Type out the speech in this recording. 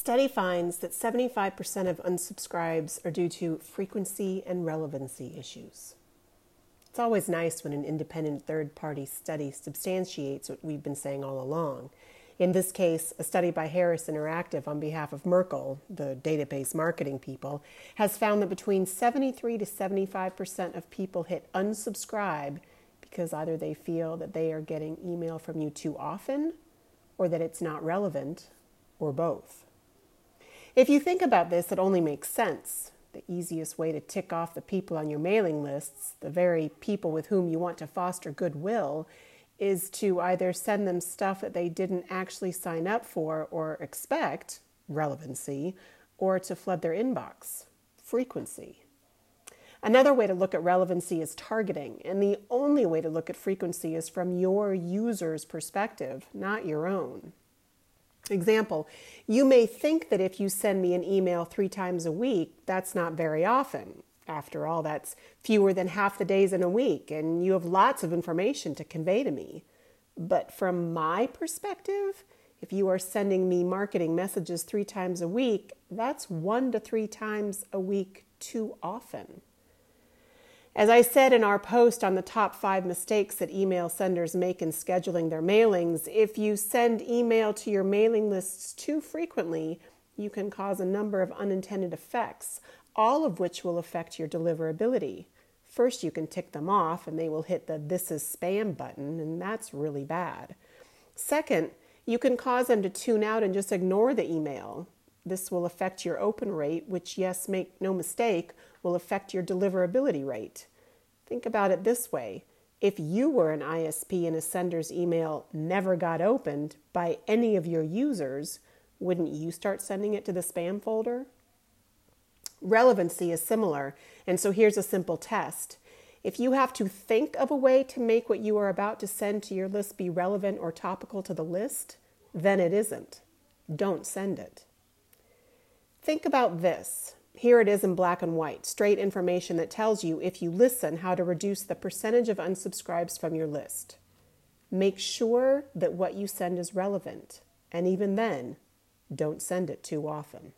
Study finds that 75% of unsubscribes are due to frequency and relevancy issues. It's always nice when an independent third party study substantiates what we've been saying all along. In this case, a study by Harris Interactive on behalf of Merkle, the database marketing people, has found that between 73 to 75% of people hit unsubscribe because either they feel that they are getting email from you too often or that it's not relevant or both. If you think about this, it only makes sense. The easiest way to tick off the people on your mailing lists, the very people with whom you want to foster goodwill, is to either send them stuff that they didn't actually sign up for or expect, relevancy, or to flood their inbox, frequency. Another way to look at relevancy is targeting, and the only way to look at frequency is from your user's perspective, not your own. Example, you may think that if you send me an email three times a week, that's not very often. After all, that's fewer than half the days in a week, and you have lots of information to convey to me. But from my perspective, if you are sending me marketing messages three times a week, that's one to three times a week too often. As I said in our post on the top five mistakes that email senders make in scheduling their mailings, if you send email to your mailing lists too frequently, you can cause a number of unintended effects, all of which will affect your deliverability. First, you can tick them off and they will hit the This is Spam button, and that's really bad. Second, you can cause them to tune out and just ignore the email. This will affect your open rate, which, yes, make no mistake, will affect your deliverability rate. Think about it this way if you were an ISP and a sender's email never got opened by any of your users, wouldn't you start sending it to the spam folder? Relevancy is similar, and so here's a simple test. If you have to think of a way to make what you are about to send to your list be relevant or topical to the list, then it isn't. Don't send it. Think about this. Here it is in black and white, straight information that tells you, if you listen, how to reduce the percentage of unsubscribes from your list. Make sure that what you send is relevant, and even then, don't send it too often.